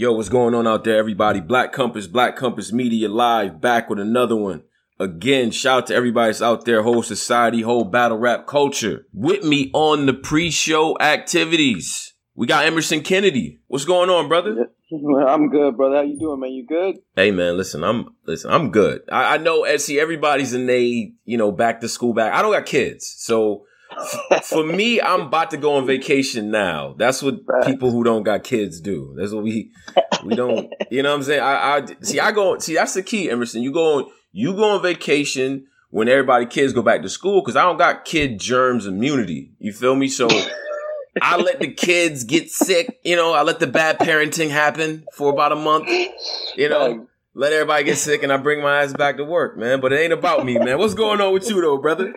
Yo, what's going on out there, everybody? Black Compass, Black Compass Media Live, back with another one. Again, shout out to everybody that's out there, whole society, whole battle rap culture. With me on the pre-show activities, we got Emerson Kennedy. What's going on, brother? I'm good, brother. How you doing, man? You good? Hey, man. Listen, I'm listen. I'm good. I, I know. See, everybody's in they, you know, back to school. Back. I don't got kids, so for me, I'm about to go on vacation now. That's what people who don't got kids do. That's what we we don't. You know what I'm saying? I, I see. I go. See, that's the key, Emerson. You go on. You go on vacation when everybody kids go back to school because I don't got kid germs immunity. You feel me? So. I let the kids get sick, you know, I let the bad parenting happen for about a month, you know, let everybody get sick and I bring my ass back to work, man. But it ain't about me, man. What's going on with you though, brother?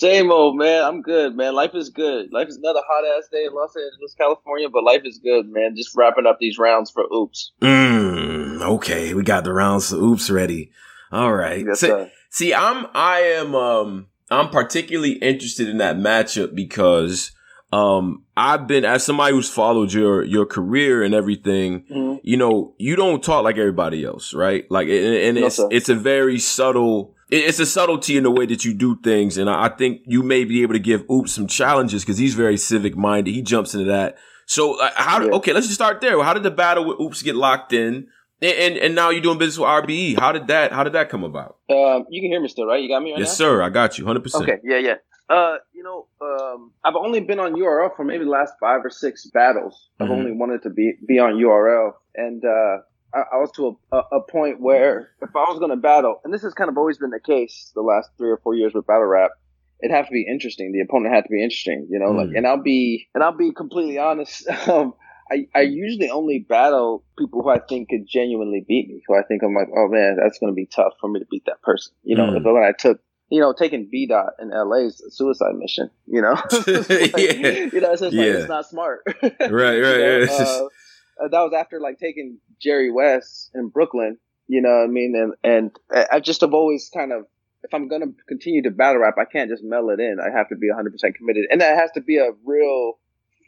Same old man. I'm good, man. Life is good. Life is another hot ass day in Los Angeles, California, but life is good, man. Just wrapping up these rounds for oops. Mm, okay, we got the rounds for oops ready. All right. Yes, see, see, I'm I am um I'm particularly interested in that matchup because um I've been as somebody who's followed your your career and everything. Mhm. You know, you don't talk like everybody else, right? Like, and, and No, it's sir. it's a very subtle. It- It's a subtlety in the way that you do things, and I think you may be able to give Oops some challenges because he's very civic minded. He jumps into that. So, uh, how? Yeah. Okay, let's just start there. How did the battle with Oops get locked in? And, and and now you're doing business with RBE. How did that? How did that come about? Um, you can hear me still, right? You got me right Yes, now? sir. I got you, hundred percent. Okay, yeah, yeah. Uh, you know, um, I've only been on URL for maybe the last five or six battles. I've Mhm. only wanted to be be on URL, and uh, I, I was to a, a, point where if I was going to battle, and this has kind of always been the case the last three or four years with battle rap, it had to be interesting. The opponent had to be interesting, you know. Like, Mm. and I'll be and I'll be completely honest. Um, I, I usually only battle people who I think could genuinely beat me. Who I think I'm like, oh man, that's going to be tough for me to beat that person. You know, Mm. but when I took you know, taking B dot in LA is a suicide mission. You know, like, Yeah. you know, it's just like Yeah. it's not smart. Right, right, You know, right. It's uh, uh, that was after like taking Jerry West in Brooklyn. You know what I mean? And and I I just have always kind of if I'm gonna continue to battle rap, I can't just mail it in. I have to be 100 percent committed, and that has to be a real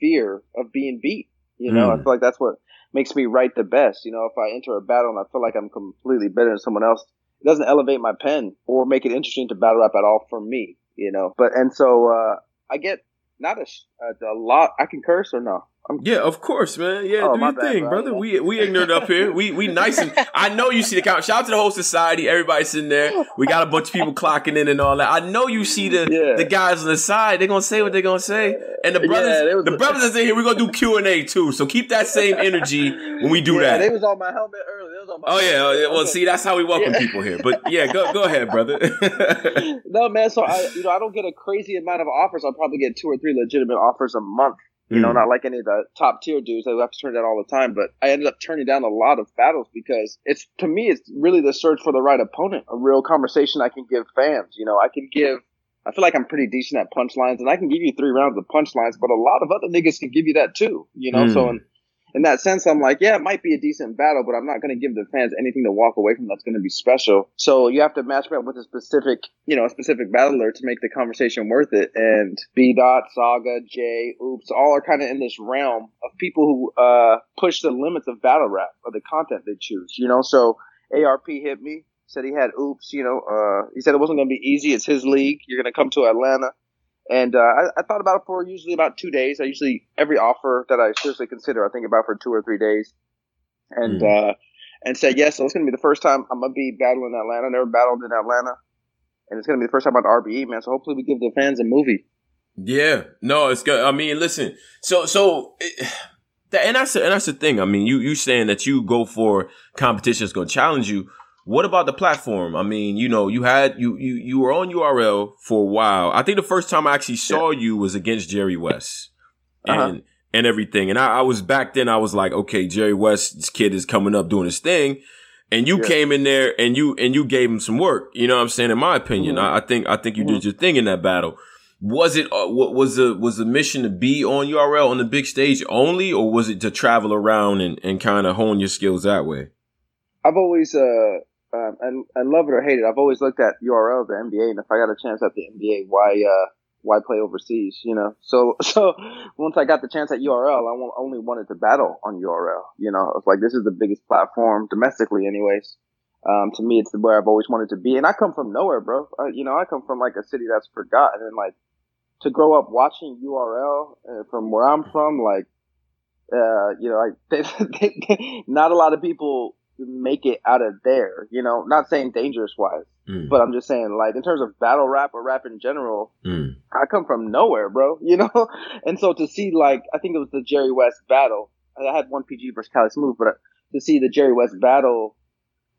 fear of being beat. You know, I Mm. feel like that's what makes me write the best. You know, if I enter a battle and I feel like I'm completely better than someone else, it doesn't elevate my pen or make it interesting to battle rap at all for me. You know, but and so uh, I get not a, a, a lot. I can curse or no? I'm Yeah, of course, man. Yeah, Oh, do your bad, thing, bro. brother. We we ignorant up here. We we nice and I know you see the count. Shout out to the whole society. Everybody sitting there. We got a bunch of people clocking in and all that. I know you see the Yeah. the guys on the side. They're gonna say what they're gonna say. And the brothers, was- the brothers that's in here, we're gonna do Q and A too. So keep that same energy when we do yeah, that. They was on my helmet earlier. They was on my Oh yeah, oh, yeah. well, Okay. see, that's how we welcome Yeah. people here. But yeah, go go ahead, brother. no man, so I you know I don't get a crazy amount of offers. I'll probably get two or three legitimate offers a month. You know, Mm. not like any of the top tier dudes I have to turn down all the time. But I ended up turning down a lot of battles because it's to me it's really the search for the right opponent, a real conversation I can give fans. You know, I can give. I feel like I'm pretty decent at punchlines, and I can give you three rounds of punchlines, but a lot of other niggas can give you that too. You know, so Mm. In, that sense, I'm like, yeah, it might be a decent battle, but I'm not going to give the fans anything to walk away from that's going to be special. So you have to match up with a specific, you know, a specific battler to make the conversation worth it. And B Dot, Saga, Jay, Oops, all are kind of in this realm of people who uh, push the limits of battle rap or the content they choose. You know, so ARP hit me. Said he had oops, you know. Uh, he said it wasn't going to be easy. It's his league. You're going to come to Atlanta. And uh, I, I thought about it for usually about two days. I usually every offer that I seriously consider, I think about for two or three days, and uh, and said yes. So it's gonna be the first time I'm gonna be battling in Atlanta. Never battled in Atlanta, and it's gonna be the first time on RBE, man. So hopefully we give the fans a movie. Yeah, no, it's good. I mean, listen, so so, it, that, and that's the, and that's the thing. I mean, you you saying that you go for competition that's going to challenge you. What about the platform? I mean, you know, you had you you you were on URL for a while. I think the first time I actually saw you was against Jerry West, and Uh-huh. and everything. And I, I was back then. I was like, okay, Jerry West, this kid is coming up doing his thing. And you Yeah. came in there and you and you gave him some work. You know what I'm saying? In my opinion, Mhm. I, I think I think you did your thing in that battle. Was it uh, was the was the mission to be on URL on the big stage only, or was it to travel around and, and kind of hone your skills that way? I've always, uh, um, and, and love it or hate it, I've always looked at URL, the NBA, and if I got a chance at the NBA, why, uh, why play overseas? You know. So so once I got the chance at URL, I only wanted to battle on URL. You know, it's like this is the biggest platform domestically, anyways. Um, to me, it's the where I've always wanted to be, and I come from nowhere, bro. Uh, you know, I come from like a city that's forgotten, and like to grow up watching URL uh, from where I'm from, like, uh, you know, like they, they, not a lot of people make it out of there. You know, not saying dangerous wise, mm. but I'm just saying like in terms of battle rap or rap in general, mm. I come from nowhere, bro. You know, and so to see like I think it was the Jerry West battle. I had one PG versus Cali Smooth, but to see the Jerry West battle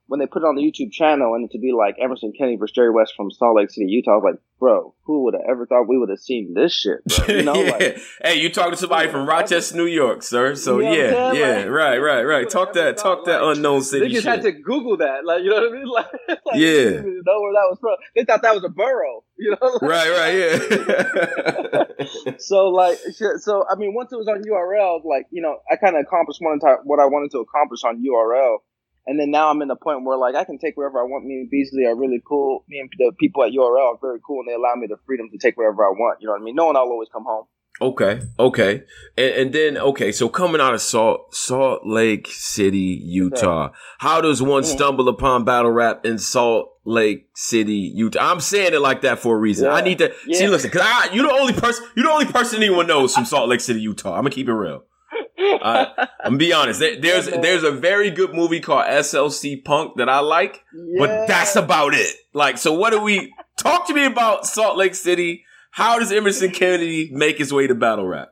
when they put it on the YouTube channel and it to be like Emerson Kenny versus Jerry West from Salt Lake City, Utah, I was like, bro, who would have ever thought we would have seen this shit? Bro? You know, yeah. like, hey, you talking to somebody from Rochester, New York, sir? So you know yeah, yeah, like, right, right, right. Talk that, talk that like, unknown city. They just shit. had to Google that, like you know what I mean? Like, like yeah, know where that was from. They thought that was a borough, you know? right, right, yeah. so like, so I mean, once it was on URL, like you know, I kind of accomplished one time what I wanted to accomplish on URL and then now I'm in the point where like I can take wherever I want. Me and Beasley are really cool. Me and the people at URL are very cool, and they allow me the freedom to take wherever I want. You know what I mean? Knowing I'll always come home. Okay, okay, and, and then okay, so coming out of Salt Salt Lake City, Utah, how does one mm-hmm. stumble upon battle rap in Salt Lake City, Utah? I'm saying it like that for a reason. Yeah. I need to yeah. see. Listen, because I you're the only person you're the only person anyone knows from Salt Lake City, Utah. I'm gonna keep it real. Uh, I'm gonna be honest. There, there's there's a very good movie called SLC Punk that I like, yeah. but that's about it. Like, so what do we talk to me about Salt Lake City? How does Emerson Kennedy make his way to battle rap?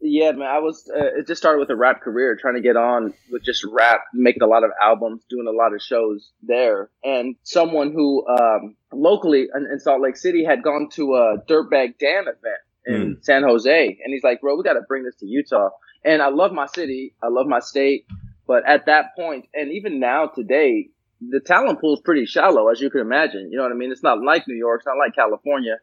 Yeah, man. I was. Uh, it just started with a rap career, trying to get on with just rap, making a lot of albums, doing a lot of shows there. And someone who um, locally in, in, Salt Lake City had gone to a Dirtbag Dan event in mm. San Jose, and he's like, "Bro, we got to bring this to Utah." And I love my city, I love my state, but at that point, and even now today, the talent pool is pretty shallow, as you can imagine. You know what I mean? It's not like New York, it's not like California.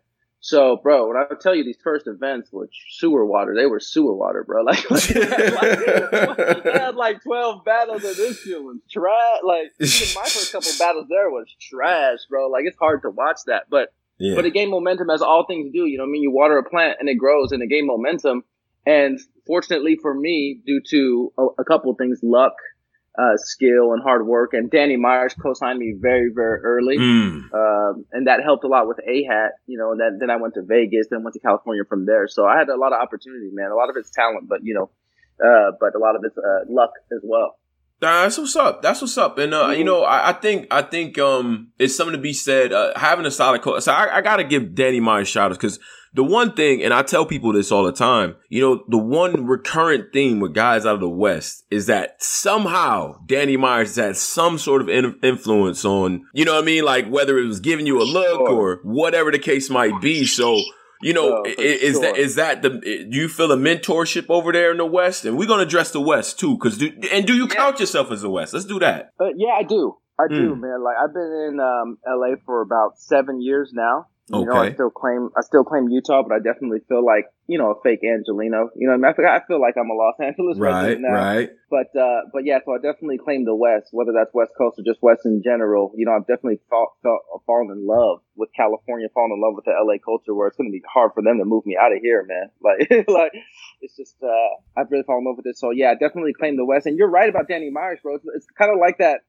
So, bro, when I tell you these first events were sewer water, they were sewer water, bro. Like, like, like I had like twelve battles, and this shit was trash. Like, even my first couple battles there was trash, bro. Like, it's hard to watch that, but yeah. but it gained momentum as all things do. You know, what I mean, you water a plant and it grows, and it gained momentum. And fortunately for me, due to a, a couple of things, luck, uh, skill, and hard work, and Danny Myers co-signed me very, very early, mm. um, and that helped a lot with A Hat. You know, that then I went to Vegas, then went to California from there. So I had a lot of opportunity, man. A lot of it's talent, but you know, uh, but a lot of it's uh, luck as well. That's what's up. That's what's up. And uh, mm-hmm. you know, I, I, think I think um it's something to be said. Uh, having a solid coach. So I, I got to give Danny Myers shout outs because the one thing, and I tell people this all the time, you know, the one recurrent theme with guys out of the West is that somehow Danny Myers has had some sort of in- influence on, you know what I mean? Like whether it was giving you a look or whatever the case might be. So, you know, is, sure. that is that the do you feel a mentorship over there in the West? And we're gonna address the West too, because do and do you yeah. count yourself as the West? Let's do that. Uh, yeah, I do. I do, mm. man. Like I've been in um, LA for about seven years now. You okay. know, I still claim I still claim Utah, but I definitely feel like you know a fake Angeleno. You know, I, mean? I, feel, I feel like I'm a Los Angeles right, now. Right. But uh, but yeah, so I definitely claim the West, whether that's West Coast or just West in general. You know, I've definitely felt, felt fallen in love with California, fallen in love with the LA culture, where it's going to be hard for them to move me out of here, man. Like like it's just uh, I've really fallen in love with it. So yeah, I definitely claim the West. And you're right about Danny Myers, bro. It's, it's kind of like that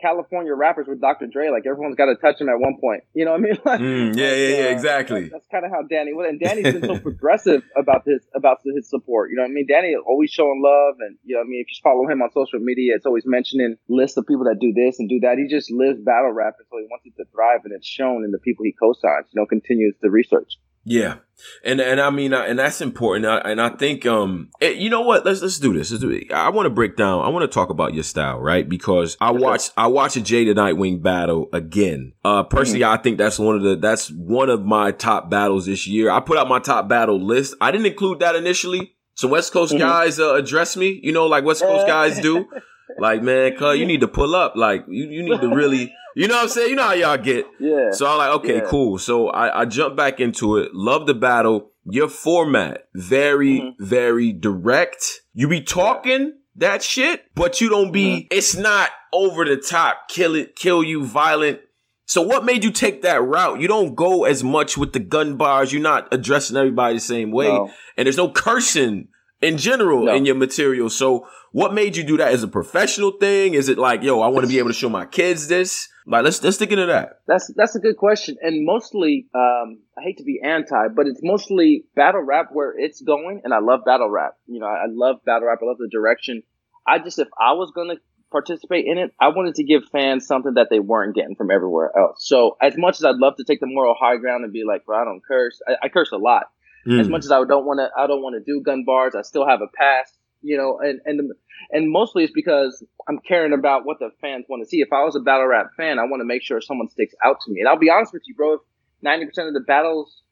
California rappers with Dr. Dre. Like everyone's got to touch him at one point. You know what I mean? Like, mm, yeah, yeah, yeah, uh, exactly. That's, that's kind of how Danny was, and Danny's been so progressive about his about his support. You know what I mean? Danny always showing love, and you know what I mean. If you follow him on social media, it's always mentioning lists of people that do this and do that. He just lives battle rap, and so he wants it to thrive, and it's shown in the people he co-signs. You know, continues the research. Yeah. And, and I mean, and that's important. And I think, um, it, you know what? Let's, let's do this. Let's do it. I want to break down. I want to talk about your style, right? Because I watched, I watched a Jada Nightwing battle again. Uh, personally, mm-hmm. I think that's one of the, that's one of my top battles this year. I put out my top battle list. I didn't include that initially. So West Coast mm-hmm. guys, uh, address me, you know, like West Coast guys do. like, man, cuz you need to pull up. Like, you, you need to really, you know what I'm saying? You know how y'all get. Yeah. So I'm like, okay, yeah. cool. So I, I jump back into it. Love the battle. Your format, very, mm-hmm. very direct. You be talking that shit, but you don't be, mm-hmm. it's not over the top, kill it, kill you, violent. So what made you take that route? You don't go as much with the gun bars. You're not addressing everybody the same way, no. and there's no cursing in general no. in your material. So what made you do that? Is a professional thing? Is it like, yo, I want to be able to show my kids this? Like, let's let's dig into that. That's that's a good question, and mostly, um, I hate to be anti, but it's mostly battle rap where it's going, and I love battle rap. You know, I love battle rap. I love the direction. I just, if I was gonna participate in it, I wanted to give fans something that they weren't getting from everywhere else. So, as much as I'd love to take the moral high ground and be like, "Bro, I don't curse," I, I curse a lot. Mm. As much as I don't want to, I don't want to do gun bars. I still have a past, you know, and and and mostly it's because I'm caring about what the fans want to see. If I was a battle rap fan, I want to make sure someone sticks out to me. And I'll be honest with you, bro. If 90% of the battles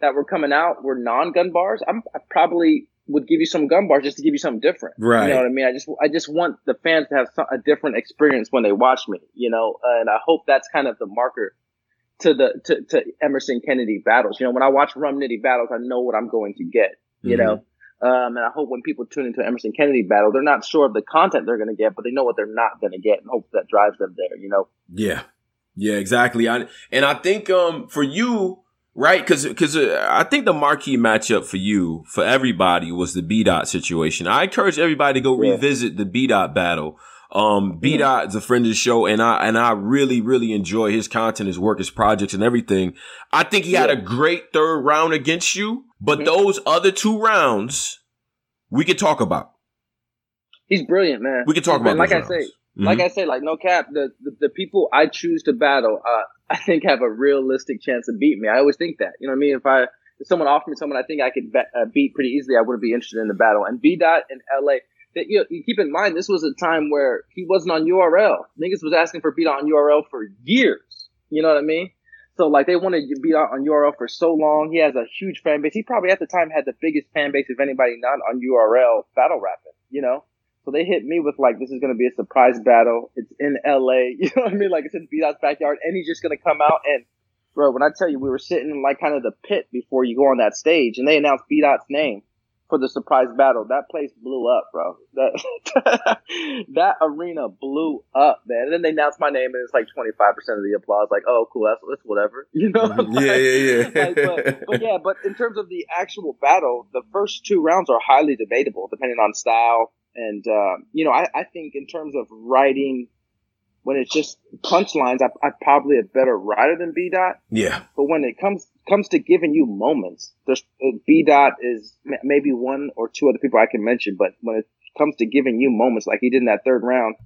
that were coming out were non-gun bars, I'm, I probably would give you some gun bars just to give you something different. Right. You know what I mean? I just I just want the fans to have some, a different experience when they watch me. You know, uh, and I hope that's kind of the marker to the to, to Emerson Kennedy battles. You know, when I watch Rum Nitty battles, I know what I'm going to get. You mm-hmm. know. Um, and I hope when people tune into Emerson Kennedy battle, they're not sure of the content they're going to get, but they know what they're not going to get, and hope that drives them there. You know? Yeah, yeah, exactly. I, and I think um for you, right? Because because uh, I think the marquee matchup for you for everybody was the B dot situation. I encourage everybody to go yeah. revisit the B dot battle. Um, B Dot is a friend of the show, and I and I really really enjoy his content, his work, his projects, and everything. I think he yeah. had a great third round against you, but mm-hmm. those other two rounds we could talk about. He's brilliant, man. We could talk about. Like I say, mm-hmm. like I say, like no cap. The, the, the people I choose to battle, uh, I think have a realistic chance of beating me. I always think that. You know what I mean? If I if someone offered me someone I think I could bet, uh, beat pretty easily, I wouldn't be interested in the battle. And B Dot in L.A that you, know, you keep in mind this was a time where he wasn't on URL. Niggas was asking for B Dot on URL for years. You know what I mean? So like they wanted to B Dot on URL for so long. He has a huge fan base. He probably at the time had the biggest fan base of anybody not on URL battle rapping. You know. So they hit me with like, this is gonna be a surprise battle. It's in LA. You know what I mean? Like it's in B Dot's backyard, and he's just gonna come out and, bro. When I tell you, we were sitting in like kind of the pit before you go on that stage, and they announced B Dot's name for the surprise battle. That place blew up, bro. That that arena blew up, man. And then they announced my name, and it's like twenty five percent of the applause. Like, oh, cool, that's, that's whatever, you know? like, yeah, yeah, yeah. like, but, but yeah, but in terms of the actual battle, the first two rounds are highly debatable, depending on style. And uh, you know, I, I think in terms of writing when it's just punchlines, I, I'm probably a better writer than B Dot. Yeah. But when it comes comes to giving you moments, there's uh, B Dot is maybe one or two other people I can mention, but when it comes to giving you moments like he did in that third round,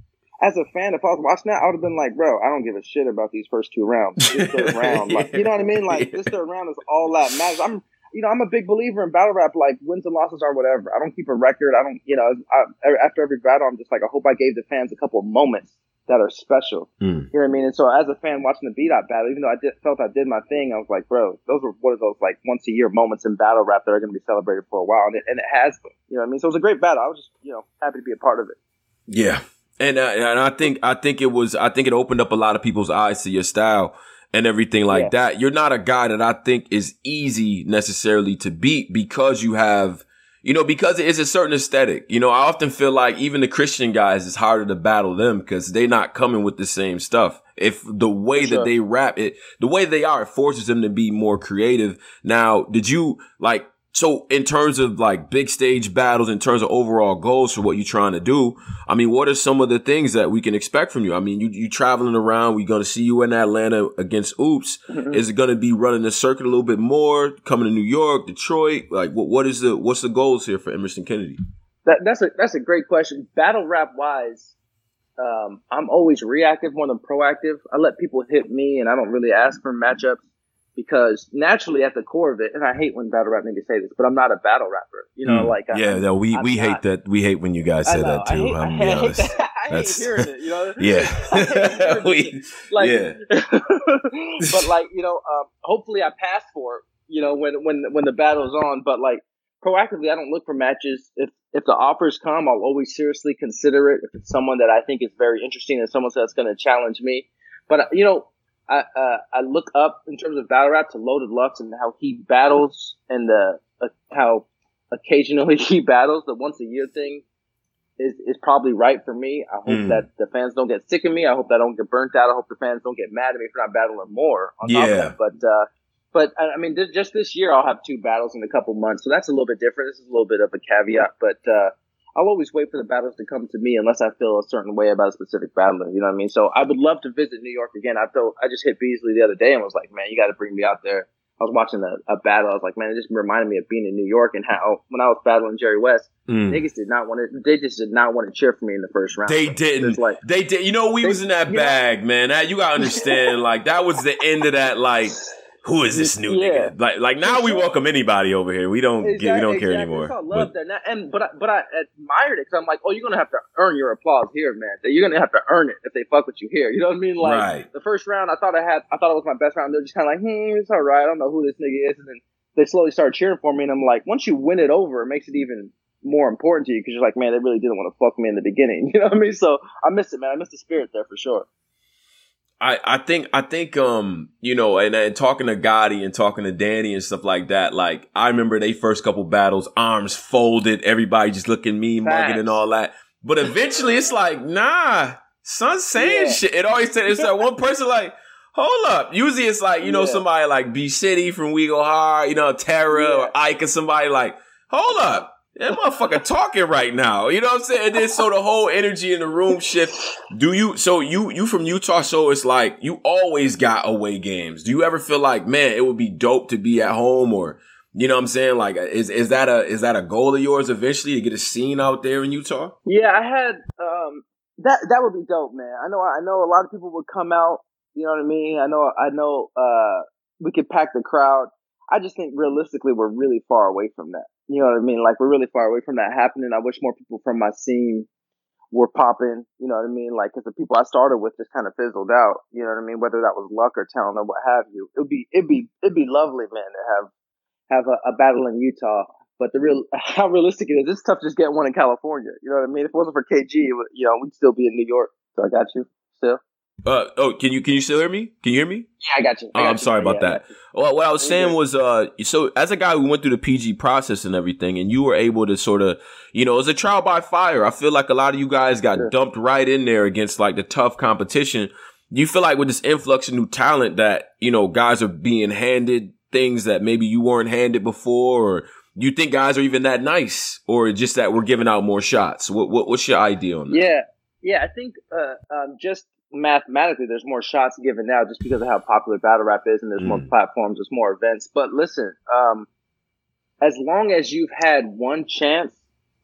as a fan, if I was watching that, I would have been like, bro, I don't give a shit about these first two rounds. This third round, like, you know what I mean? Like this third round is all that matters. I'm, you know, I'm a big believer in battle rap. Like wins and losses are whatever. I don't keep a record. I don't, you know, I, after every battle, I'm just like, I hope I gave the fans a couple of moments that are special. Mm. You know what I mean? And so as a fan watching the B Dot battle, even though I did, felt I did my thing, I was like, bro, those were one of those like once a year moments in battle rap that are going to be celebrated for a while. And it, and it has been, you know what I mean? So it was a great battle. I was just, you know, happy to be a part of it. Yeah. And, uh, and I think, I think it was, I think it opened up a lot of people's eyes to your style and everything like yeah. that. You're not a guy that I think is easy necessarily to beat because you have you know, because it is a certain aesthetic. You know, I often feel like even the Christian guys, it's harder to battle them because they're not coming with the same stuff. If the way sure. that they rap it, the way they are, it forces them to be more creative. Now, did you like, so in terms of like big stage battles, in terms of overall goals for what you're trying to do, I mean, what are some of the things that we can expect from you? I mean, you you traveling around, we're gonna see you in Atlanta against Oops. Mm-hmm. Is it gonna be running the circuit a little bit more, coming to New York, Detroit? Like what what is the what's the goals here for Emerson Kennedy? That, that's a that's a great question. Battle rap wise, um, I'm always reactive more than proactive. I let people hit me, and I don't really ask for matchups because naturally at the core of it, and I hate when battle rap niggas say this, but I'm not a battle rapper. You know, mm. like yeah, I'm, no, we I'm we not, hate that. We hate when you guys say that too. I hate, I hate, that. I hate hearing it. You know, yeah, we, like, yeah. but like you know, um, hopefully I pass for it. You know, when when when the battle's on, but like proactively, I don't look for matches. If if the offers come, I'll always seriously consider it. If it's someone that I think is very interesting and someone that's going to challenge me, but you know I uh, I look up in terms of battle rap to Loaded Lux and how he battles and the uh, how occasionally he battles the once a year thing is, is probably right for me. I hope mm. that the fans don't get sick of me. I hope that I don't get burnt out. I hope the fans don't get mad at me for not battling more. yeah. But, uh, but I mean, just this year I'll have two battles in a couple months, so that's a little bit different. This is a little bit of a caveat, but uh, I'll always wait for the battles to come to me unless I feel a certain way about a specific battler. You know what I mean? So I would love to visit New York again. I felt I just hit Beasley the other day and was like, man, you got to bring me out there. I was watching a, a, battle. I was like, man, it just reminded me of being in New York and how when I was battling Jerry West, mm. niggas did not want to. They just did not want to cheer for me in the first round. They didn't. Like they did. You know, we they, was in that bag, know, man. That, you gotta understand. like that was the end of that. Like who is this new yeah. nigga? Like, like now we welcome anybody over here. We don't exactly, get, we don't exactly. care anymore. I love but, that, and but I, but I admired it because I'm like, oh, you're gonna have to earn your applause here, man. You're gonna have to earn it if they fuck with you here. You know what I mean? Like right. the first round, I thought I had, I thought it was my best round. They're just kind of like, hmm, it's all right. I don't know who this nigga is, and then they slowly start cheering for me, and I'm like, once you win it over, it makes it even more important to you because you're like, man, they really didn't want to fuck me in the beginning. You know what I mean? So I missed it, man. I missed the spirit there for sure. I, I think I think um you know and, and talking to Gotti and talking to Danny and stuff like that like I remember they first couple battles arms folded everybody just looking me mugging and all that but eventually it's like nah son saying yeah. shit it always said it's like one person like hold up usually it's like you know yeah. somebody like B City from We Go Hard you know Terra yeah. or Ike or somebody like hold up that motherfucker talking right now. You know what I'm saying? And then so the whole energy in the room shift. Do you so you you from Utah, so it's like you always got away games. Do you ever feel like, man, it would be dope to be at home or you know what I'm saying? Like is is that a is that a goal of yours eventually to get a scene out there in Utah? Yeah, I had um that that would be dope, man. I know I know a lot of people would come out, you know what I mean? I know I know uh we could pack the crowd. I just think realistically we're really far away from that. You know what I mean? Like we're really far away from that happening. I wish more people from my scene were popping. You know what I mean? Like, cause the people I started with just kind of fizzled out. You know what I mean? Whether that was luck or talent or what have you. It'd be, it'd be, it'd be lovely, man, to have, have a, a battle in Utah. But the real, how realistic it is, it's tough just getting one in California. You know what I mean? If it wasn't for KG, you know, we'd still be in New York. So I got you still. Uh oh, can you can you still hear me? Can you hear me? Yeah, I got you. I oh, I'm you. sorry about yeah, that. Well, what I was saying was, uh, so as a guy who went through the PG process and everything, and you were able to sort of, you know, as a trial by fire. I feel like a lot of you guys got sure. dumped right in there against like the tough competition. You feel like with this influx of new talent that you know guys are being handed things that maybe you weren't handed before, or you think guys are even that nice, or just that we're giving out more shots? What, what what's your idea on that? Yeah, yeah, I think uh, um, just mathematically there's more shots given now just because of how popular battle rap is and there's mm. more platforms, there's more events. But listen, um, as long as you've had one chance,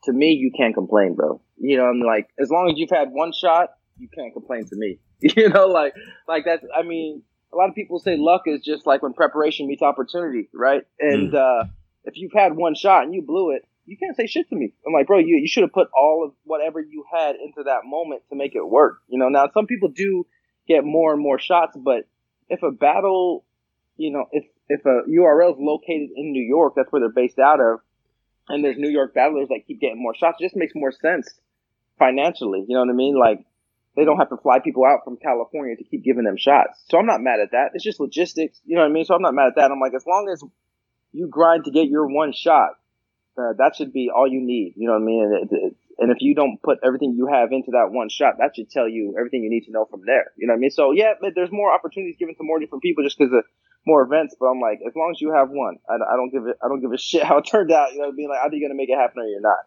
to me, you can't complain, bro. You know, I'm like, as long as you've had one shot, you can't complain to me. you know, like, like that's, I mean, a lot of people say luck is just like when preparation meets opportunity, right? And, mm. uh, if you've had one shot and you blew it, you can't say shit to me. I'm like, bro, you you should have put all of whatever you had into that moment to make it work. You know, now some people do get more and more shots, but if a battle, you know, if if a URL is located in New York, that's where they're based out of, and there's New York battlers that keep getting more shots, it just makes more sense financially. You know what I mean? Like they don't have to fly people out from California to keep giving them shots. So I'm not mad at that. It's just logistics. You know what I mean? So I'm not mad at that. I'm like, as long as you grind to get your one shot, uh, that should be all you need. You know what I mean? And, it, and if you don't put everything you have into that one shot, that should tell you everything you need to know from there. You know what I mean? So yeah, there's more opportunities given to more different people just because of more events. But I'm like, as long as you have one, I, I don't give it. I don't give a shit how it turned out. You know mean? Like, either you're gonna make it happen or you're not.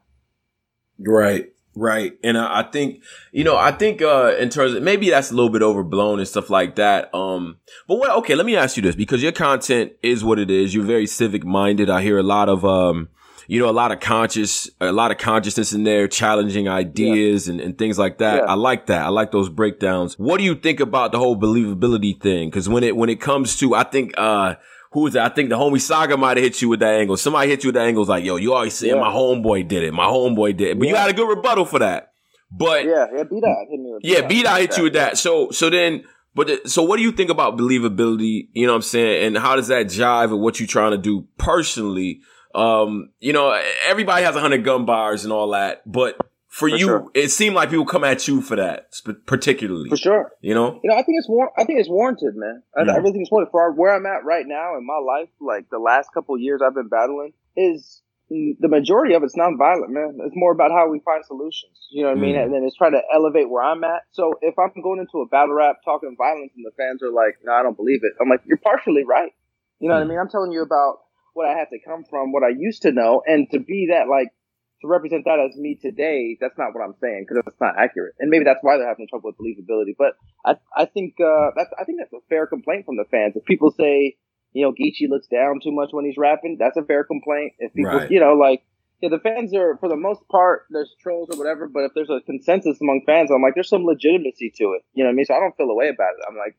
Right. Right. And I, I think, you know, I think, uh, in terms of maybe that's a little bit overblown and stuff like that. Um, but what, okay, let me ask you this because your content is what it is. You're very civic minded. I hear a lot of, um, you know, a lot of conscious, a lot of consciousness in there, challenging ideas yeah. and, and things like that. Yeah. I like that. I like those breakdowns. What do you think about the whole believability thing? Cause when it, when it comes to, I think, uh, who was that? I think the homie Saga might have hit you with that angle. Somebody hit you with that angle. like, yo, you always saying yeah. my homeboy did it. My homeboy did it. But you had a good rebuttal for that. But yeah, yeah, B Dot hit me with Yeah, B Dot hit you with that. So, so then, but the, so what do you think about believability? You know what I'm saying? And how does that jive with what you're trying to do personally? Um, you know, everybody has a hundred gun bars and all that, but for, for you, sure. it seemed like people come at you for that, particularly. For sure. You know. You know, I think it's war- I think it's warranted, man. I, yeah. I really think it's warranted for where I'm at right now in my life. Like the last couple years I've been battling is the majority of it's nonviolent, man. It's more about how we find solutions. You know what mm. I mean? Mm. And then it's trying to elevate where I'm at. So if I'm going into a battle rap talking violence and the fans are like, no, I don't believe it. I'm like, you're partially right. You know mm. what I mm. mean? I'm telling you about what I had to come from, what I used to know, and to be that like to represent that as me today, that's not what I'm saying because that's not accurate. And maybe that's why they're having trouble with believability. But I, I think uh, that's I think that's a fair complaint from the fans. If people say, you know, Geechi looks down too much when he's rapping, that's a fair complaint. If people, right. you know, like yeah, the fans are for the most part there's trolls or whatever, but if there's a consensus among fans, I'm like there's some legitimacy to it. You know what I mean? So I don't feel away about it. I'm like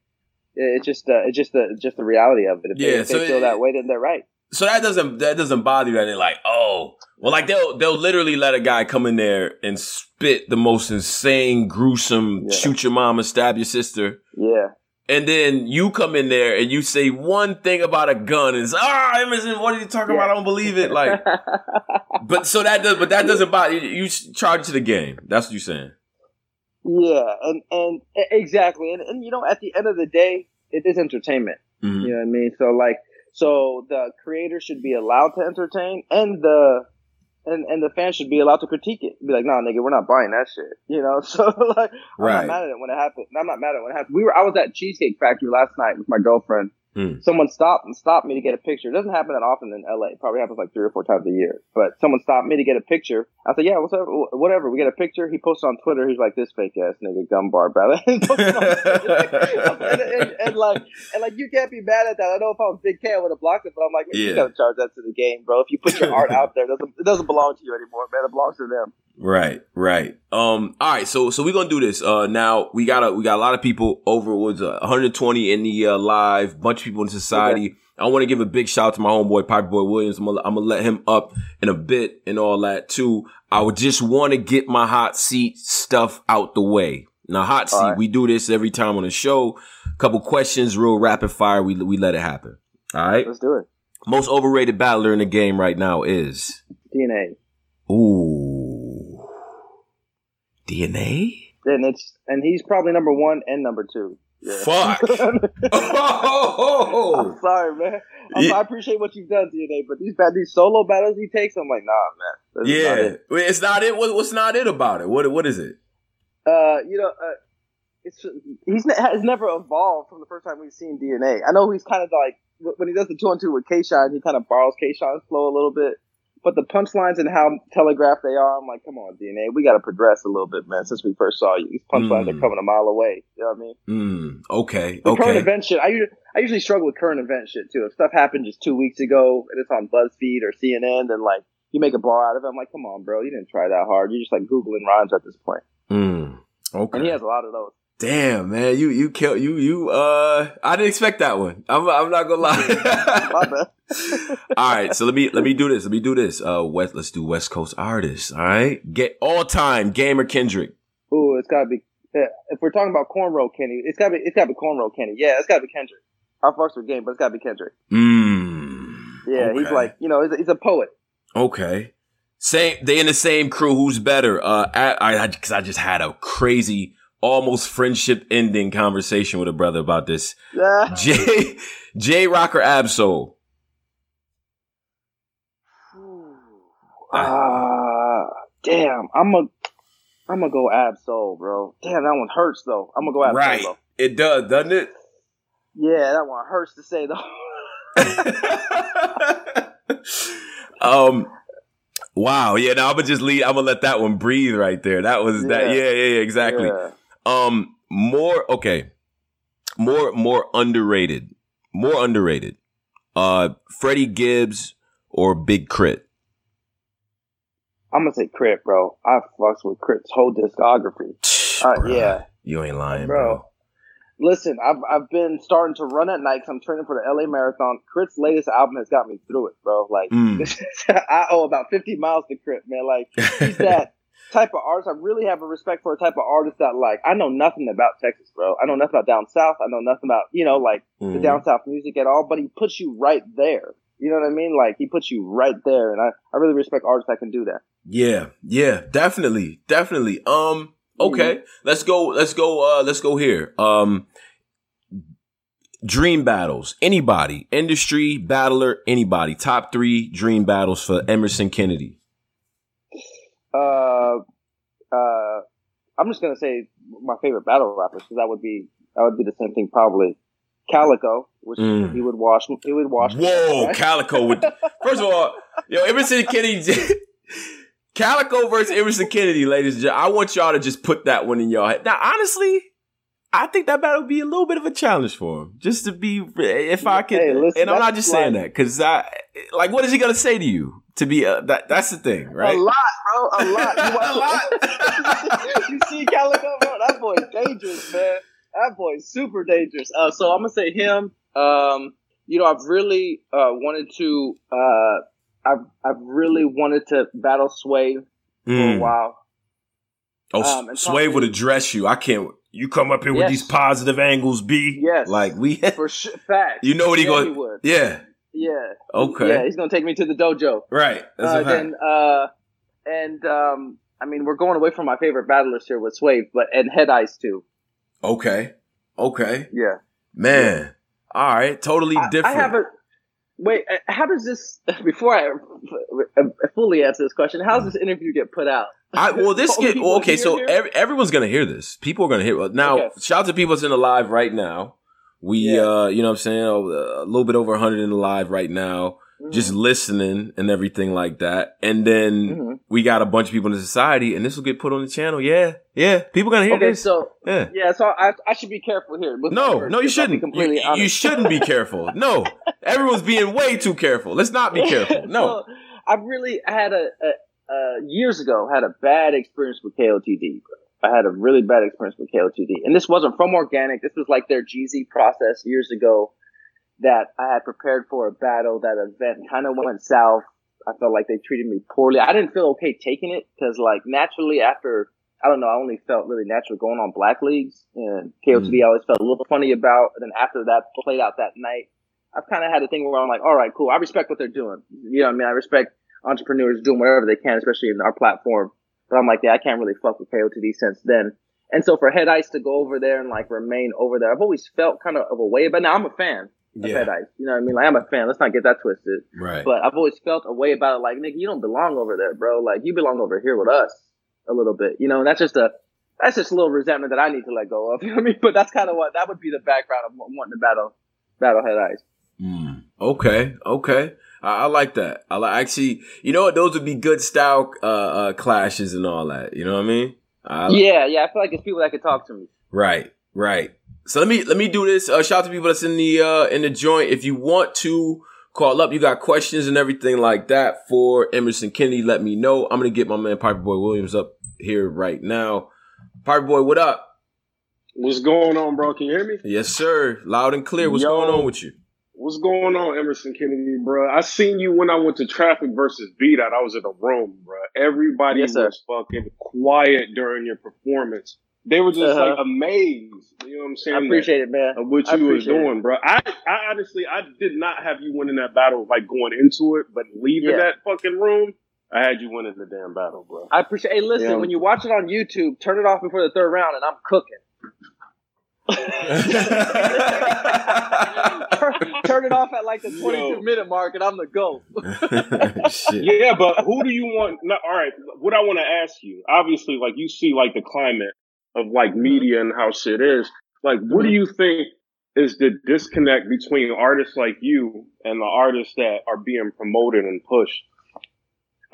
it's just uh, it's just the just the reality of it. If yeah, they, if so they feel it, that way, then they're right. So that doesn't that doesn't bother you that they're like, oh, well, like they'll they'll literally let a guy come in there and spit the most insane, gruesome, yeah. shoot your mama, stab your sister. Yeah. And then you come in there and you say one thing about a gun and it's ah Emerson, what are you talking yeah. about? I don't believe it. Like, but so that does, but that doesn't bother you. You charge to the game. That's what you're saying. Yeah, and and exactly, and and you know, at the end of the day, it is entertainment. Mm-hmm. You know what I mean? So like so the creator should be allowed to entertain, and the and, and the fans should be allowed to critique it. Be like, nah, nigga, we're not buying that shit. You know, so like, I'm right. not mad at it when it happened. I'm not mad at it when it happened. We were, I was at Cheesecake Factory last night with my girlfriend, Hmm. Someone stopped and stopped me to get a picture. It doesn't happen that often in LA. It probably happens like three or four times a year. But someone stopped me to get a picture. I said, "Yeah, what's up? Whatever." We get a picture. He posted on Twitter. He's like, "This fake ass nigga gumbar, brother." and, and, and, like, and like, you can't be mad at that. I know if I was Big K, I would have blocked it. But I'm like, yeah. you gotta charge that to the game, bro. If you put your art out there, it doesn't it doesn't belong to you anymore, man. It belongs to them. Right, right. Um, all right. So, so we're gonna do this. Uh, now we got a we got a lot of people over. Was uh, 120 in the uh, live. Bunch of people in society. Okay. I want to give a big shout out to my homeboy Piper Boy Williams. I'm gonna, I'm gonna let him up in a bit and all that too. I would just want to get my hot seat stuff out the way. Now, hot seat. Right. We do this every time on the show. A Couple questions, real rapid fire. We we let it happen. All right. Let's do it. Most overrated battler in the game right now is DNA. Ooh. DNA? And it's and he's probably number one and number two. Yeah. Fuck. oh! I'm sorry, man. I'm, yeah. I appreciate what you've done, DNA, but these these solo battles he takes, I'm like, nah, man. yeah, not it. it's not it. What, what's not it about it? What what is it? Uh, you know, uh, it's he's has never evolved from the first time we've seen DNA. I know he's kind of like when he does the two on two with K Shine, he kind of borrows K Shine's flow a little bit. But the punchlines and how telegraphed they are, I'm like, come on, DNA, we got to progress a little bit, man. Since we first saw you, these punchlines mm. are coming a mile away. You know what I mean? Mm. Okay. The okay. Current event shit. I, I usually struggle with current event shit too. If stuff happened just two weeks ago and it's on BuzzFeed or CNN, then like you make a bar out of it. I'm like, come on, bro, you didn't try that hard. You're just like googling rhymes at this point. Mm. Okay. And he has a lot of those. Damn, man, you you killed you you uh I didn't expect that one. I'm I'm not gonna lie. all right, so let me let me do this. Let me do this. Uh West let's do West Coast artists. All right. Get all time Gamer Kendrick. Ooh, it's gotta be if we're talking about cornrow Kenny, it's gotta be it's gotta be cornrow Kenny. Yeah, it's gotta be Kendrick. I fucks with game, but it's gotta be Kendrick. Mm, yeah, okay. he's like, you know, he's, he's a poet. Okay. Same they in the same crew. Who's better? Uh I I, cause I just had a crazy almost friendship ending conversation with a brother about this. J J Rocker Ab-Soul. Ah, uh, damn. I'm a I'm gonna go Ab-Soul, bro. Damn, that one hurts though. I'm gonna go Ab-Soul. Right, though. it does, doesn't it? Yeah, that one hurts to say though. um, wow. Yeah, now I'm gonna just leave. I'm gonna let that one breathe right there. That was yeah. that. Yeah, yeah, yeah. Exactly. Yeah. Um, more okay, more more underrated, more underrated. Uh, Freddie Gibbs or Big Crit. I'm gonna say K.R.I.T., bro. I fucks with K.R.I.T.'s whole discography. Uh, yeah, you ain't lying, bro. bro. Listen, I've I've been starting to run at night because I'm training for the LA Marathon. K.R.I.T.'s latest album has got me through it, bro. Like, mm. I owe about 50 miles to K.R.I.T., man. Like, he's that type of artist. I really have a respect for a type of artist that like I know nothing about Texas, bro. I know nothing about down south. I know nothing about you know like mm-hmm. the down south music at all. But he puts you right there. You know what I mean? Like he puts you right there, and I I really respect artists that can do that. Yeah, yeah, definitely, definitely. Um, okay, mm-hmm. let's go. Let's go. Uh, let's go here. Um, dream battles. Anybody, industry, battler, anybody. Top three dream battles for Emerson Kennedy. Uh, uh, I'm just gonna say my favorite battle rappers because that would be that would be the same thing probably. Calicoe, which mm. he would wash. He would wash. Whoa, right? Calicoe would. First of all, yo, Emerson Kennedy. Calicoe versus Emerson Kennedy, ladies and gentlemen. I want y'all to just put that one in your head. Now, honestly, I think that battle would be a little bit of a challenge for him. Just to be, if I could, hey, listen, and I'm not just saying that because I, like, what is he gonna say to you? To be uh, that, that's the thing, right? A lot, bro, a lot. You a lot. you see Calicoe, bro? That boy's dangerous, man. That boy's super dangerous. Uh, so I'm gonna say him. Um, you know, I've really uh, wanted to. Uh, I've I've really wanted to battle Sway mm. for a mm. while. Oh, um, Sway would address you. I can't. You come up here yes. with these positive angles, B. Yes. Like we for sure. Fact. You know what he yeah, going? Yeah. Yeah. Okay. Yeah, he's gonna take me to the dojo. Right. Uh, then, uh, and um, I mean, we're going away from my favorite battlers here with Sway, but and Head Ice too. Okay. Okay. Yeah. Man. All right. Totally different. I, I have a wait. Uh, how does this? Before I fully answer this question, how does this interview get put out? I, well, this get okay. So every, everyone's gonna hear this. People are gonna hear. Now, okay. shout out to people that's in the live right now. We, yeah. uh, you know, what I'm saying a little bit over 100 in the live right now, mm-hmm. just listening and everything like that. And then mm-hmm. we got a bunch of people in the society, and this will get put on the channel. Yeah, yeah. People gonna hear okay, this. So yeah, yeah. So I, I should be careful here. No, no, you shouldn't. You, you, shouldn't be careful. No, everyone's being way too careful. Let's not be careful. No. so, I've really had a, a uh, years ago had a bad experience with KOTD. I had a really bad experience with KOTD, and this wasn't from Organik. This was like their Jeezy process years ago that I had prepared for a battle. That event kind of went south. I felt like they treated me poorly. I didn't feel okay taking it because, like, naturally after I don't know, I only felt really natural going on black leagues and KOTD. Mm. I always felt a little funny about. And then after that played out that night, I've kind of had a thing where I'm like, all right, cool. I respect what they're doing. You know what I mean? I respect entrepreneurs doing whatever they can, especially in our platform. But I'm like, yeah, I can't really fuck with KOTD since then. And so for Head Ice to go over there and like remain over there, I've always felt kind of of a way, but now I'm a fan of yeah. Head Ice. You know what I mean? Like I'm a fan. Let's not get that twisted. Right. But I've always felt a way about it. Like, nigga, you don't belong over there, bro. Like you belong over here with us a little bit. You know, and that's just a, that's just a little resentment that I need to let go of. You know what I mean? But that's kind of what, that would be the background of wanting to battle, battle Head Ice. Mm. Okay. Okay. I, I, like that. I like actually, you know what? Those would be good style uh, uh, clashes and all that. You know what I mean? I like yeah, yeah. I feel like it's people that can talk to me. Right, right. So let me let me do this. Uh, shout out to people that's in the uh, in the joint. If you want to call up, you got questions and everything like that for Emerson Kennedy. Let me know. I'm gonna get my man Piper Boy Williams up here right now. Piper Boy, what up? What's going on, bro? Can you hear me? Yes, sir. Loud and clear. What's Yo, going on with you? What's going on, Emerson Kennedy, bro? I seen you when I went to Traffic versus B Dot. I was in the room, bro. Everybody yes, was fucking quiet during your performance. They were just uh-huh. like amazed. You know what I'm saying? I appreciate it, man. Of what you was doing, it. bro. I, I honestly, I did not have you winning that battle like going into it, but leaving yeah. that fucking room, I had you winning the damn battle, bro. I appreciate. Hey, listen, know? when you watch it on YouTube, turn it off before the third round, and I'm cooking. Turn, turn, it off at like the 22 Yo. minute mark, and I'm the GOAT. yeah, but who do you want? No, all right, what I want to ask you, obviously, like you see, like the climate of like mm-hmm. media and how shit is. Like, what do mm-hmm. you think is the disconnect between artists like you and the artists that are being promoted and pushed?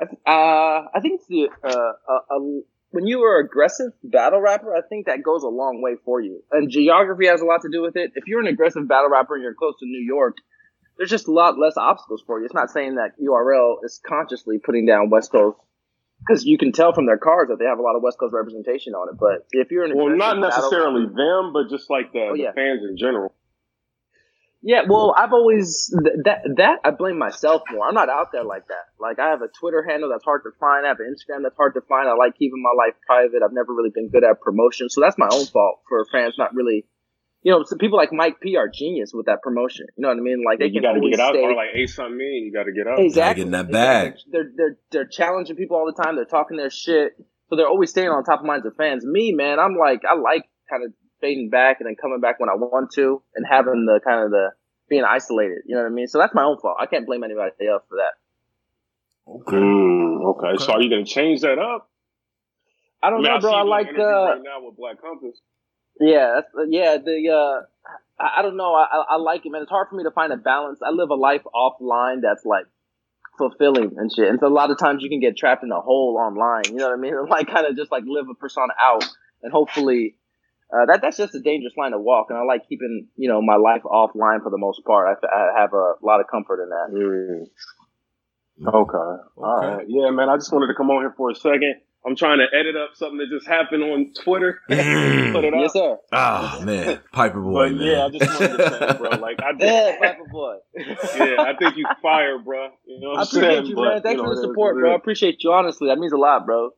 Uh, I think it's the uh, a, when you are aggressive battle rapper, I think that goes a long way for you. And geography has a lot to do with it. If you're an aggressive battle rapper and you're close to New York, there's just a lot less obstacles for you. It's not saying that URL is consciously putting down West Coast because you can tell from their cars that they have a lot of West Coast representation on it. But if you're an well, not necessarily them, but just like the, oh, yeah. the fans in general. Yeah, well, I've always that that I blame myself more. I'm not out there like that. Like I have a Twitter handle that's hard to find. I have an Instagram that's hard to find. I like keeping my life private. I've never really been good at promotion, so that's my own fault for fans not really. You know, some people like Mike P are genius with that promotion. You know what I mean? Like they yeah, you got to get out, or like Ace Amin, you got to get out. Exactly, in that bag. They're they're they're challenging people all the time. They're talking their shit, so they're always staying on top of minds of fans. Me, man, I'm like I like kind of fading back and then coming back when I want to, and having the kind of the being isolated. You know what I mean? So that's my own fault. I can't blame anybody else for that. Okay. Mm, okay. okay. So are you going to change that up? I don't I mean, know, bro. I like uh, right now with Black Compass. Yeah, yeah. The uh, I, I don't know. I, I like it, man. It's hard for me to find a balance. I live a life offline that's like fulfilling and shit. And so a lot of times you can get trapped in a hole online. You know what I mean? Like kind of just like live a persona out, and hopefully. Uh, that that's just a dangerous line to walk, and I like keeping you know my life offline for the most part. I, I have a lot of comfort in that. Mm. Okay. okay. All right. Yeah, man. I just wanted to come on here for a second. I'm trying to edit up something that just happened on Twitter. Mm. Put it up. Yes, sir. Oh man, Piper boy. But, yeah, I just wanted to say, bro. Like I did. Yeah, Piper boy. yeah, I think you fire, bro. You know what I I'm appreciate saying? you, man. Thanks you know, for the support, bro. I appreciate you. Honestly, that means a lot, bro.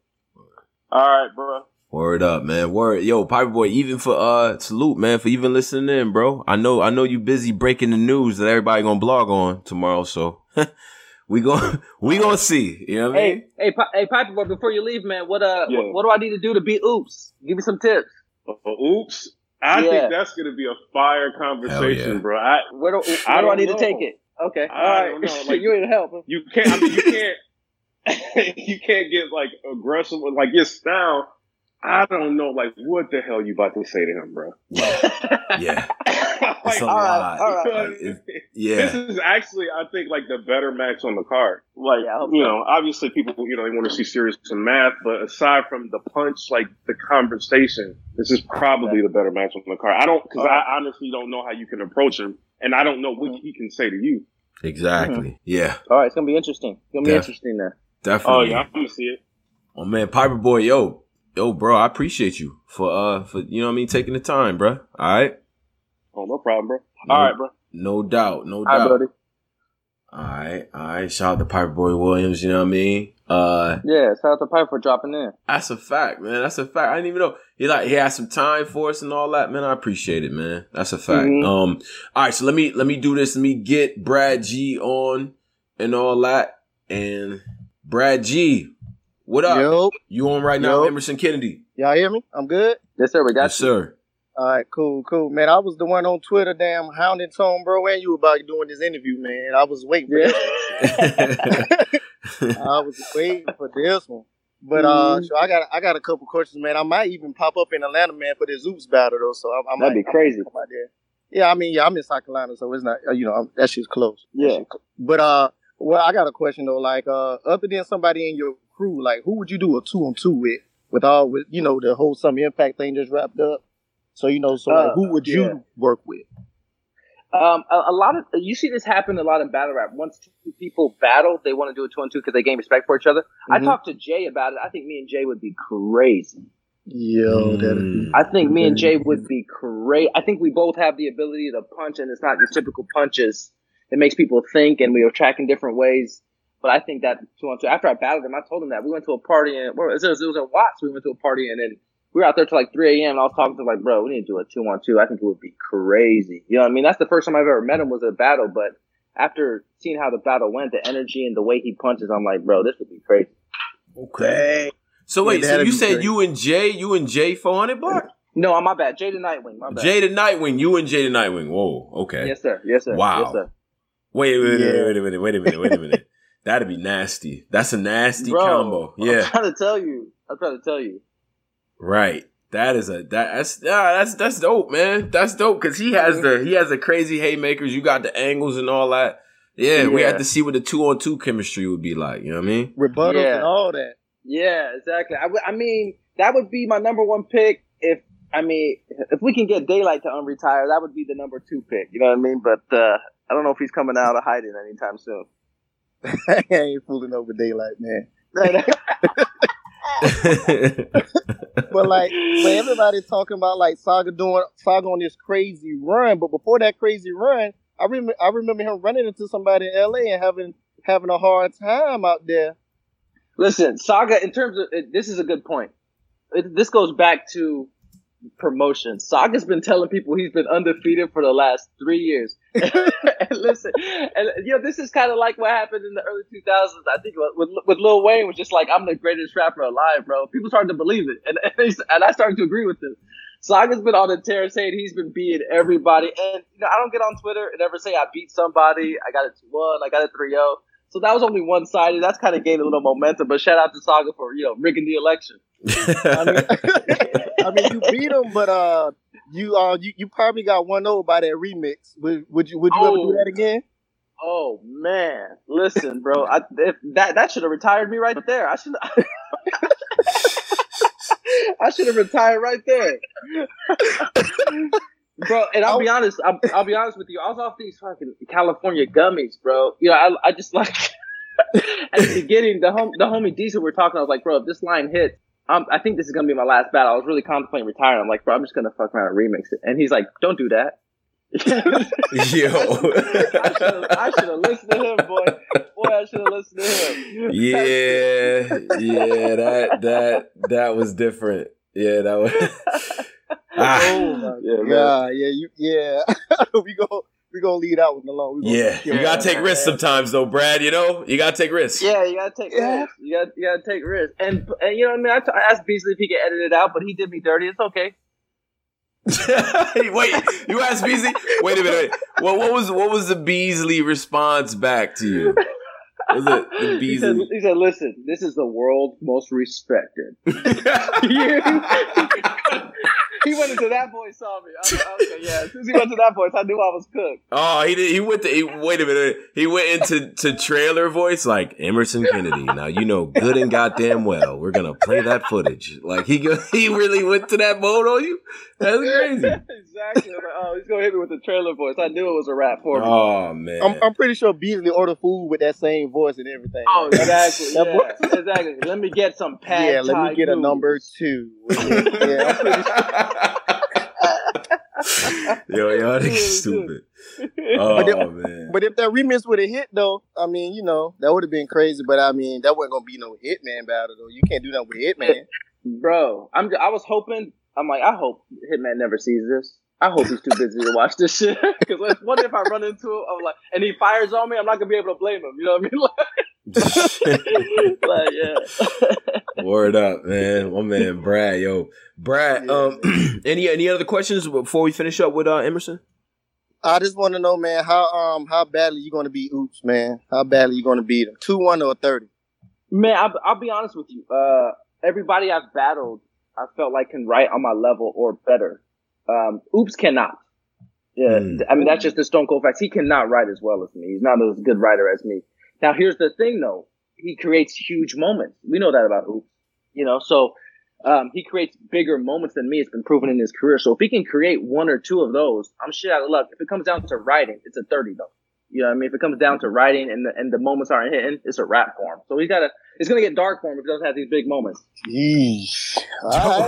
All right, bro. Word up, man. Word, yo, Piper boy. Even for uh, salute, man, for even listening in, bro. I know, I know you busy breaking the news that everybody gonna blog on tomorrow, so. we gonna we gonna see. You know what hey, I mean? Hey, hey, Piper boy, before you leave, man, what uh, yeah. what, what, do I need to do to beat Oops? Give me some tips. Uh, oops. I yeah. think that's gonna be a fire conversation, yeah. bro. I, where do, where I, do I need know. to take it? Okay, I all right. Like, you ain't help. You can't. I mean, you can't. you can't get like aggressive with like your style I don't know, like, what the hell you about to say to him, bro? yeah. like, all right, all right. Like, yeah. This is actually, I think, like the better match on the card. Like, yeah, you so. know, obviously people, you know, they want to see Serius and math, but aside from the punch, like the conversation, this is probably the better match on the card. I don't, because right. I honestly don't know how you can approach him, and I don't know what mm-hmm. he can say to you. Exactly. Mm-hmm. Yeah. All right, it's gonna be interesting. It's gonna be interesting there. Definitely. Oh yeah, I'm gonna see it. Oh man, Piper Boy, yo, yo, bro, I appreciate you for uh for you know what I mean taking the time, bro. All right. Oh, no problem, bro. No, all right, bro. No doubt, no doubt. buddy. All right, all right. Shout out to Piper Boy Williams. You know what I mean? Uh, yeah. Shout out to Piper for dropping in. That's a fact, man. That's a fact. I didn't even know he like he had some time for us and all that, man. I appreciate it, man. That's a fact. Mm-hmm. Um, all right. So let me let me do this. Let me get Brad G on and all that. And Brad G, what up? Yo. You on right now, Emerson Kennedy? Y'all hear me? I'm good. Yes, sir. We got yes, you. sir. All right, cool, cool, man. I was the one on Twitter, damn hounding Tone, bro, and you about doing this interview, man. I was waiting for yeah. this. I was waiting for this one. But uh, mm-hmm. so I got I got a couple questions, man. I might even pop up in Atlanta, man, for this Oops battle though. So I, I that'd might, be crazy. Yeah, I mean, yeah, I'm in South Carolina, so it's not, uh, you know, I'm, that shit's close. Yeah. Close. But uh, well, I got a question though. Like, uh, other than somebody in your crew, like, who would you do a two on two with? With all, with you know, the whole Summer Impact thing just wrapped up. So you know, so like, who would you yeah. work with? Um, a, a, lot of you see this happen a lot in battle rap. Once two people battle, they want to do a two on two because they gain respect for each other. Mm-hmm. I talked to Jay about it. I think me and Jay would be crazy. Yo, that I think me and Jay would be great. I think we both have the ability to punch, and it's not your typical punches. It makes people think, and we are tracking different ways. But I think that two on two. After I battled him, I told him that we went to a party and well, it was, it was in Watts. We went to a party and then we were out there till like 3 a.m. and I was talking to him like, bro, we need to do a two on two. I think it would be crazy. You know what I mean? That's the first time I've ever met him was a battle. But after seeing how the battle went, the energy and the way he punches, I'm like, bro, this would be crazy. Okay. So wait, yeah, so you said crazy. you and Jay, you and Jay 400 bar? No, I'm my bad. Jay the Nightwing. My bad. Jay the Nightwing. You and Jay the Nightwing. Whoa. Okay. Yes, sir. Yes, sir. Wow. Yes, sir. Wait, wait, yeah. wait, wait a minute. Wait a minute. Wait a minute. That'd be nasty. That's a nasty Bro, combo. Yeah. I'm trying to tell you. I'm trying to tell you. Right. That is a that, that's yeah, that's that's dope, man. That's dope because he has the he has the crazy haymakers. You got the angles and all that. Yeah, yeah. we had to see what the two on two chemistry would be like. You know what I mean? Rebuttals yeah. and all that. Yeah, exactly. I, w- I mean, that would be my number one pick if I mean if we can get Daylyt to unretire, that would be the number two pick. You know what I mean? But uh, I don't know if he's coming out of hiding anytime soon. I ain't fooling over Daylyt, man. but like, but everybody's talking about like Saga doing Saga on this crazy run. But before that crazy run, I remember I remember him running into somebody in L.A. and having having a hard time out there. Listen, Saga. In terms of this, is a good point. It, this goes back to promotion. Saga's been telling people he's been undefeated for the last three years. and listen, and you know, this is kind of like what happened in the early 2000s. I think with, with Lil Wayne was just like, I'm the greatest rapper alive, bro. People started to believe it, and and, I started to agree with him. Saga's been on the tear saying he's been beating everybody. And, you know, I don't get on Twitter and ever say I beat somebody. I got a 2 1, I got a 3 0. So that was only one sided. That's kind of gained a little momentum. But shout out to Saga for, you know, rigging the election. I mean, I mean, you beat him, but uh, you uh, you, you probably got one over by that remix. Would, would you would you oh. ever do oh. that again? Oh man, listen, bro. I, if that that should have retired me right there. I should. I should have retired right there, bro. And I'll be honest. I'll, I'll, be honest with you. I was off these fucking California gummies, bro. You know, I, I just like at the beginning, the home, the homie Diesel were talking. I was like, bro, if this line hits, um, I think this is gonna be my last battle. I was really contemplating retiring. I'm like, bro, I'm just gonna fuck around and remix it. And he's like, don't do that. Yo, I should have listened to him, boy. Boy, I should have listened to him. Yeah, yeah, that that that was different. Yeah, that was. Ah. Oh yeah, yeah, yeah, you, yeah. we go we gonna lead out with Malone. Yeah, you gotta take risks sometimes, though, Brad. You know, you gotta take risks. Yeah, you gotta take yeah. risks. You gotta, you gotta take risks. And and you know, what I mean, I, t- I asked Beasley if he could edit it out, but he did me dirty. It's okay. wait, you asked Beasley. Wait a minute. Wait. What, what was what was the Beasley response back to you? Was it the Beasley? He said, he said, "Listen, this is the world's most respected." He went into that voice, saw me. I, okay, yeah. As soon as he went to that voice, I knew I was cooked. Oh, he did. He went to. He, wait a minute. He went into to trailer voice like Emerson Kennedy. Now you know good and goddamn well we're gonna play that footage. Like he he really went to that mode on you. That's crazy. Exactly. Like, oh, he's gonna hit me with the trailer voice. I knew it was a rap for me. Oh man. I'm, I'm pretty sure Beasley ordered food with that same voice and everything. Oh, exactly. yeah, exactly. Let me get some pad. Yeah, let me get a number two. yeah, I'm pretty sure. Yo, y'all niggas stupid. Oh but if, oh, man. But if that remix would have hit though, I mean, you know, that would have been crazy. But I mean, that wasn't gonna be no Hitman battle though. You can't do that with Hitman, bro. I'm. I was hoping. I'm like, I hope Hitman never sees this. I hope he's too busy to watch this shit. Because what if I run into him? I'm like, and he fires on me? I'm not gonna be able to blame him. You know what I mean? Like, like yeah. Word up, man. My man, Brad. Yo, Brad. Um, any any other questions before we finish up with uh, Emerson? I just want to know, man, how um how badly you going to beat Oops, man? How badly you going to beat him? Two one or thirty? Man, I'll, I'll be honest with you. Uh, everybody I've battled, I felt like can write on my level or better. Um, Oops cannot. Yeah, mm. I mean that's just the stone cold facts. He cannot write as well as me. He's not as good writer as me. Now here's the thing though. He creates huge moments. We know that about Oops. You know, so um, he creates bigger moments than me. It's been proven in his career. So if he can create one or two of those, I'm shit out of luck. If it comes down to writing, it's a 30 though. You know what I mean? If it comes down to writing and the, and the moments aren't hitting, it's a rap form. So he's got to, it's going to get dark for him if he doesn't have these big moments. Yeesh.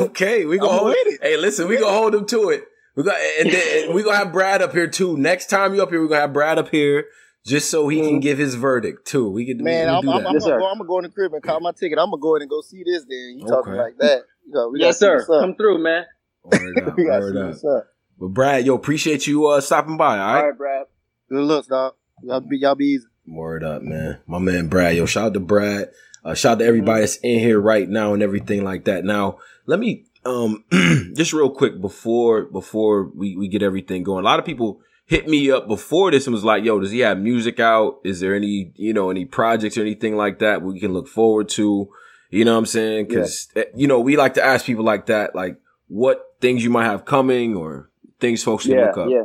Okay. We go hold, hey, listen, we gonna hold him to it. We got, and then we gonna have Brad up here too. Next time you up here, we're gonna have Brad up here just so he can mm-hmm. give his verdict too. We can man. I'm, I'm, I'm, yes, gonna go, I'm, gonna go, in the crib and call my ticket. I'm gonna go ahead and go see this. Then you okay. talking like that? You know, yes, sir. Come through, man. Word up, word up. But Brad, yo, appreciate you uh, stopping by. All right, all right, Brad. Good looks, dog. Y'all be y'all be easy. Word up, man. My man Brad. Yo, shout out to Brad. Uh, shout out to everybody that's in here right now and everything like that. Now, let me um just real quick before before we, we get everything going. A lot of people hit me up before this and was like, yo, does he have music out? Is there any, you know, any projects or anything like that we can look forward to? You know what I'm saying? Cause, yeah. You know, we like to ask people like that, like what things you might have coming or things folks should yeah, look up. Yeah.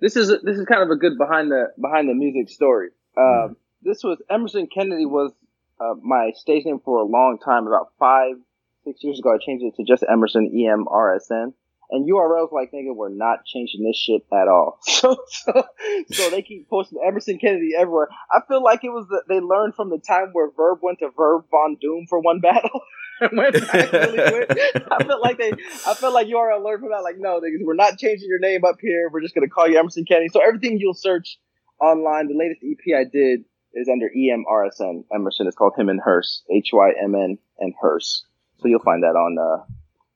This is, this is kind of a good behind the, behind the music story. mm This was Emerson Kennedy was uh, my stage name for a long time, about five, six years ago. I changed it to just Emerson E M R S N. And URLs like nigga, we're not changing this shit at all. So, so, so they keep posting Emerson Kennedy everywhere. I feel like it was that they learned from the time where Verb went to Verb Von Doom for one battle. went really. I felt like they, I felt like URL learned from that. Like, no, niggas, we're not changing your name up here. We're just gonna call you Emerson Kennedy. So everything you'll search online, the latest EP I did is under EMRSN. Emerson is called Hymn and Hearse, H Y M N and Hearse. So you'll find that on, uh,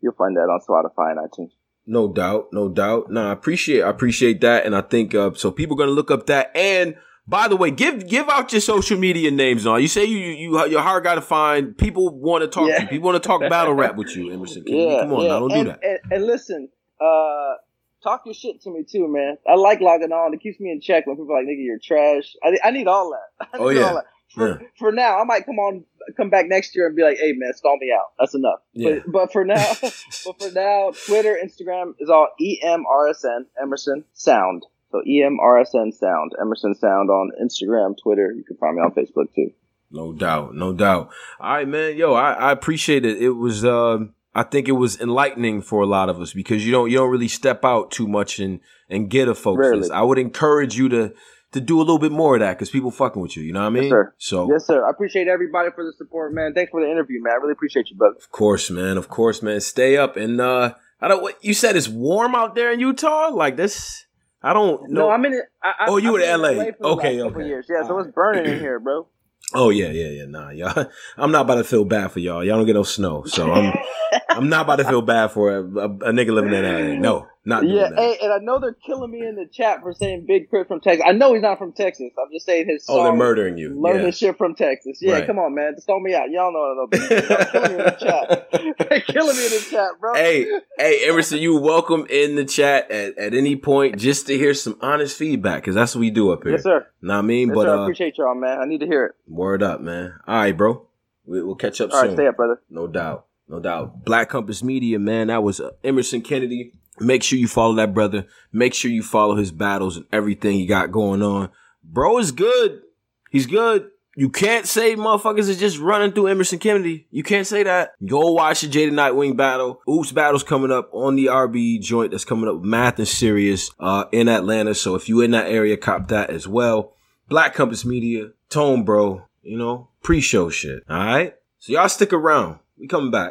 you'll find that on Spotify and iTunes. No doubt, no doubt. No, I appreciate, I appreciate that, and I think uh, so. People are gonna look up that, and By the way, give give out your social media names on. You say you you your heart got to find people want to talk yeah. to you. People want to talk battle rap with you, Emerson. Yeah, Come on, yeah. now, don't and, do that. And, and listen, uh, talk your shit to me too, man. I like logging on. It keeps me in check when people are like, "Nigga, you're trash." I, I need all that. oh yeah. For, yeah. for now, I might come on, come back next year and be like, "Hey, man, stall me out." That's enough. Yeah. But, but for now, but for now, Twitter, Instagram is all EMRSN Emerson Sound. So EMRSN Sound, Emerson Sound on Instagram, Twitter. You can find me on Facebook too. No doubt, no doubt. All right, man. Yo, I, I appreciate it. It was, uh, I think it was enlightening for a lot of us because you don't, you don't really step out too much and and get a focus. I would encourage you to to do a little bit more of that because people fucking with you. You know what I mean? Yes, sir. So yes, sir. I appreciate everybody for the support, man. Thanks for the interview, man. I really appreciate you, brother. Of course, man. Of course, man. Stay up and uh, I don't. What you said it's warm out there in Utah. Like this. I don't know. No, I'm in. I, oh, you were in LA? LA okay, okay. Years. Yeah, so it's burning in here, bro. Oh yeah, yeah, yeah. Nah, y'all. I'm not about to feel bad for y'all. Y'all don't get no snow, so I'm. I'm not about to feel bad for a, a, a nigga living in LA. No, not yeah. Hey, and I know they're killing me in the chat for saying Big K.R.I.T. from Texas. I know he's not from Texas. I'm just saying his. oh, they're murdering you. Learn yeah. shit from Texas. Yeah, right. come on, man. Just throw me out. Y'all know what I know. They're killing me in the chat. they're killing me in the chat, bro. Hey, hey, Emerson, you welcome in the chat at, at any point just to hear some honest feedback because that's what we do up here. Yes, sir. Know I mean? Yes, but sir, uh, I appreciate y'all, man. I need to hear it. Word up, man. All right, bro. We, will catch up All soon. right, stay up, brother. No doubt. No doubt. Black Compass Media, man. That was uh, Emerson Kennedy. Make sure you follow that brother. Make sure you follow his battles and everything he got going on. Bro is good. He's good. You can't say motherfuckers is just running through Emerson Kennedy. You can't say that. Go watch the Jay the Nightwing battle. Oops battle's coming up on the RB joint that's coming up Math and Serius uh, in Atlanta. So if you in that area, cop that as well. Black Compass Media, Tone Bro, you know, pre-show shit. All right. So y'all stick around. We coming back.